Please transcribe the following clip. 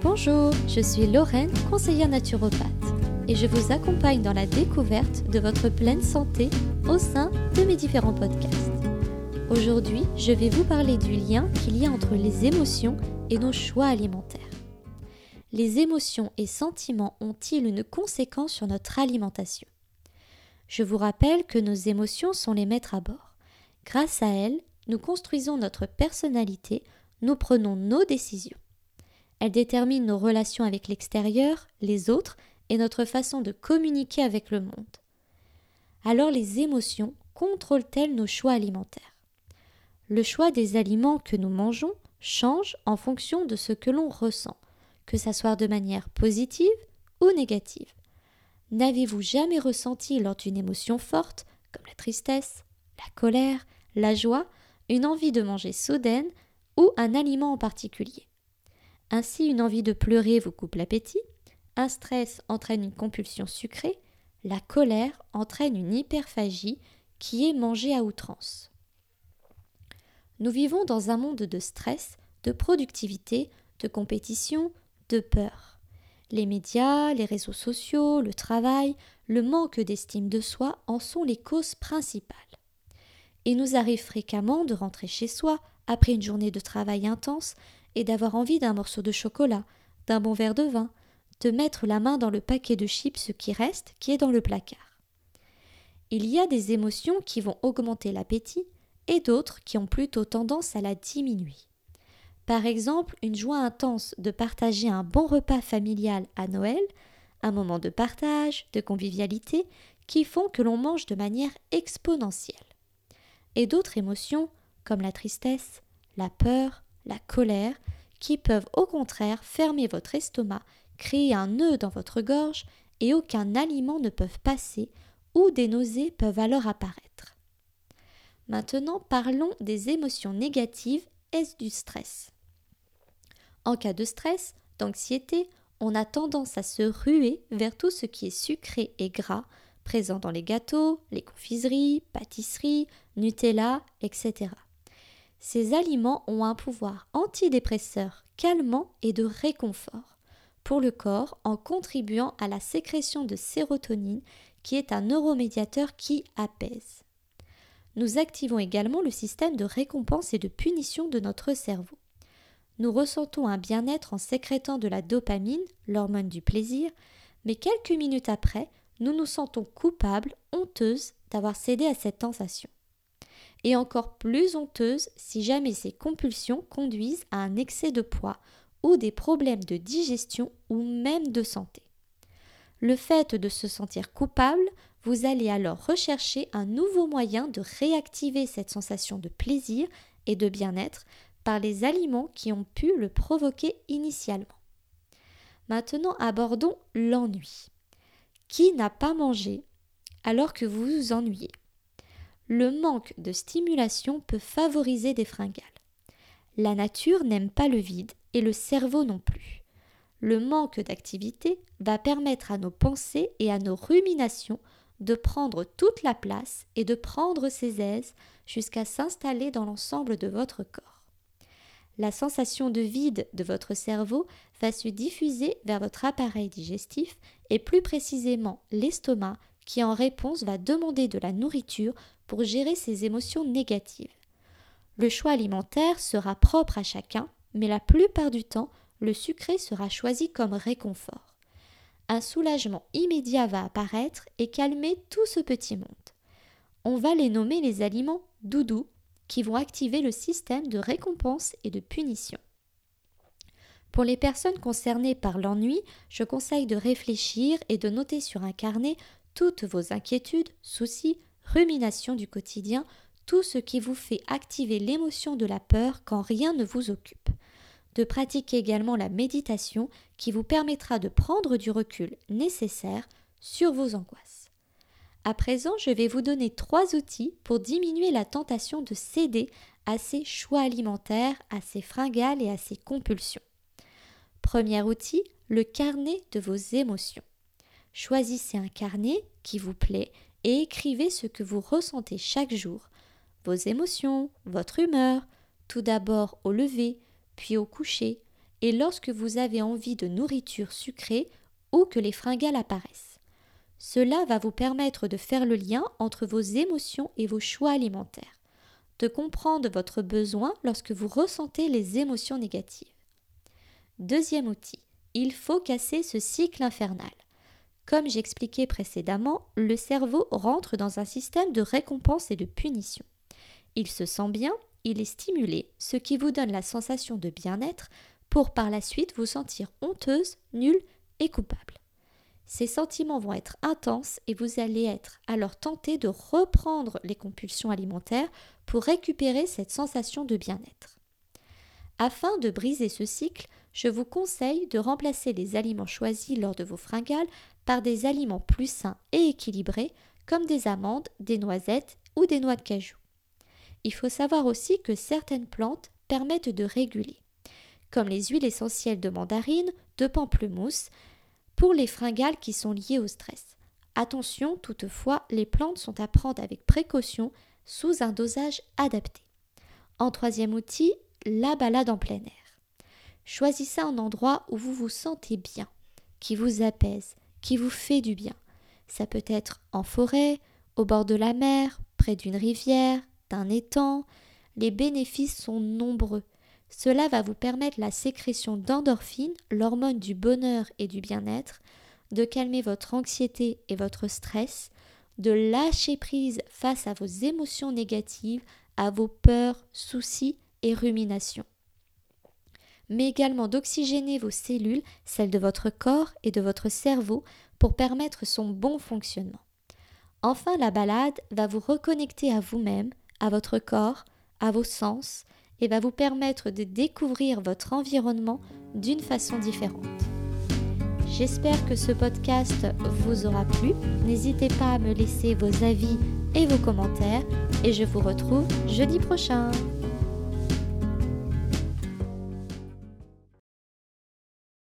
Bonjour, je suis Lorraine, conseillère naturopathe, et je vous accompagne dans la découverte de votre pleine santé au sein de mes différents podcasts. Aujourd'hui, je vais vous parler du lien qu'il y a entre les émotions et nos choix alimentaires. Les émotions et sentiments ont-ils une conséquence sur notre alimentation? Je vous rappelle que nos émotions sont les maîtres à bord. Grâce à elles, nous construisons notre personnalité, nous prenons nos décisions. Elles déterminent nos relations avec l'extérieur, les autres et notre façon de communiquer avec le monde. Alors les émotions contrôlent-elles nos choix alimentaires? Le choix des aliments que nous mangeons change en fonction de ce que l'on ressent, que ça soit de manière positive ou négative. N'avez-vous jamais ressenti lors d'une émotion forte, comme la tristesse, la colère, la joie, une envie de manger soudaine ou un aliment en particulier? Ainsi, une envie de pleurer vous coupe l'appétit, un stress entraîne une compulsion sucrée, la colère entraîne une hyperphagie qui est manger à outrance. Nous vivons dans un monde de stress, de productivité, de compétition, de peur. Les médias, les réseaux sociaux, le travail, le manque d'estime de soi en sont les causes principales. Il nous arrive fréquemment de rentrer chez soi après une journée de travail intense et d'avoir envie d'un morceau de chocolat, d'un bon verre de vin, de mettre la main dans le paquet de chips qui reste, qui est dans le placard. Il y a des émotions qui vont augmenter l'appétit et d'autres qui ont plutôt tendance à la diminuer. Par exemple, une joie intense de partager un bon repas familial à Noël, un moment de partage, de convivialité, qui font que l'on mange de manière exponentielle. Et d'autres émotions, comme la tristesse, la peur, la colère, qui peuvent au contraire fermer votre estomac, créer un nœud dans votre gorge et aucun aliment ne peut passer ou des nausées peuvent alors apparaître. Maintenant parlons des émotions négatives et du stress? En cas de stress, d'anxiété, on a tendance à se ruer vers tout ce qui est sucré et gras, présent dans les gâteaux, les confiseries, pâtisseries, Nutella, etc. Ces aliments ont un pouvoir antidépresseur, calmant et de réconfort pour le corps en contribuant à la sécrétion de sérotonine qui est un neuromédiateur qui apaise. Nous activons également le système de récompense et de punition de notre cerveau. Nous ressentons un bien-être en sécrétant de la dopamine, l'hormone du plaisir, mais quelques minutes après, nous nous sentons coupables, honteuses d'avoir cédé à cette sensation et encore plus honteuse si jamais ces compulsions conduisent à un excès de poids ou des problèmes de digestion ou même de santé. Le fait de se sentir coupable, vous allez alors rechercher un nouveau moyen de réactiver cette sensation de plaisir et de bien-être par les aliments qui ont pu le provoquer initialement. Maintenant abordons l'ennui. Qui n'a pas mangé alors que vous vous ennuyez? Le manque de stimulation peut favoriser des fringales. La nature n'aime pas le vide et le cerveau non plus. Le manque d'activité va permettre à nos pensées et à nos ruminations de prendre toute la place et de prendre ses aises jusqu'à s'installer dans l'ensemble de votre corps. La sensation de vide de votre cerveau va se diffuser vers votre appareil digestif et plus précisément l'estomac qui en réponse va demander de la nourriture pour gérer ses émotions négatives. Le choix alimentaire sera propre à chacun, mais la plupart du temps, le sucré sera choisi comme réconfort. Un soulagement immédiat va apparaître et calmer tout ce petit monde. On va les nommer les aliments doudous qui vont activer le système de récompense et de punition. Pour les personnes concernées par l'ennui, je conseille de réfléchir et de noter sur un carnet toutes vos inquiétudes, soucis, ruminations du quotidien, tout ce qui vous fait activer l'émotion de la peur quand rien ne vous occupe. De pratiquer également la méditation qui vous permettra de prendre du recul nécessaire sur vos angoisses. À présent, je vais vous donner trois outils pour diminuer la tentation de céder à ces choix alimentaires, à ces fringales et à ces compulsions. Premier outil, le carnet de vos émotions. Choisissez un carnet qui vous plaît et écrivez ce que vous ressentez chaque jour, vos émotions, votre humeur, tout d'abord au lever, puis au coucher, et lorsque vous avez envie de nourriture sucrée ou que les fringales apparaissent. Cela va vous permettre de faire le lien entre vos émotions et vos choix alimentaires, de comprendre votre besoin lorsque vous ressentez les émotions négatives. Deuxième outil, il faut casser ce cycle infernal. Comme j'expliquais précédemment, le cerveau rentre dans un système de récompense et de punition. Il se sent bien, il est stimulé, ce qui vous donne la sensation de bien-être pour par la suite vous sentir honteuse, nulle et coupable. Ces sentiments vont être intenses et vous allez être alors tenté de reprendre les compulsions alimentaires pour récupérer cette sensation de bien-être. Afin de briser ce cycle, je vous conseille de remplacer les aliments choisis lors de vos fringales par des aliments plus sains et équilibrés comme des amandes, des noisettes ou des noix de cajou. Il faut savoir aussi que certaines plantes permettent de réguler comme les huiles essentielles de mandarine, de pamplemousse, pour les fringales qui sont liées au stress. Attention, toutefois, les plantes sont à prendre avec précaution sous un dosage adapté. En troisième outil, la balade en plein air. Choisissez un endroit où vous vous sentez bien, qui vous apaise, qui vous fait du bien. Ça peut être en forêt, au bord de la mer, près d'une rivière, d'un étang. Les bénéfices sont nombreux. Cela va vous permettre la sécrétion d'endorphine, l'hormone du bonheur et du bien-être, de calmer votre anxiété et votre stress, de lâcher prise face à vos émotions négatives, à vos peurs, soucis et ruminations. Mais également d'oxygéner vos cellules, celles de votre corps et de votre cerveau, pour permettre son bon fonctionnement. Enfin, la balade va vous reconnecter à vous-même, à votre corps, à vos sens, et va vous permettre de découvrir votre environnement d'une façon différente. J'espère que ce podcast vous aura plu. N'hésitez pas à me laisser vos avis et vos commentaires et je vous retrouve jeudi prochain.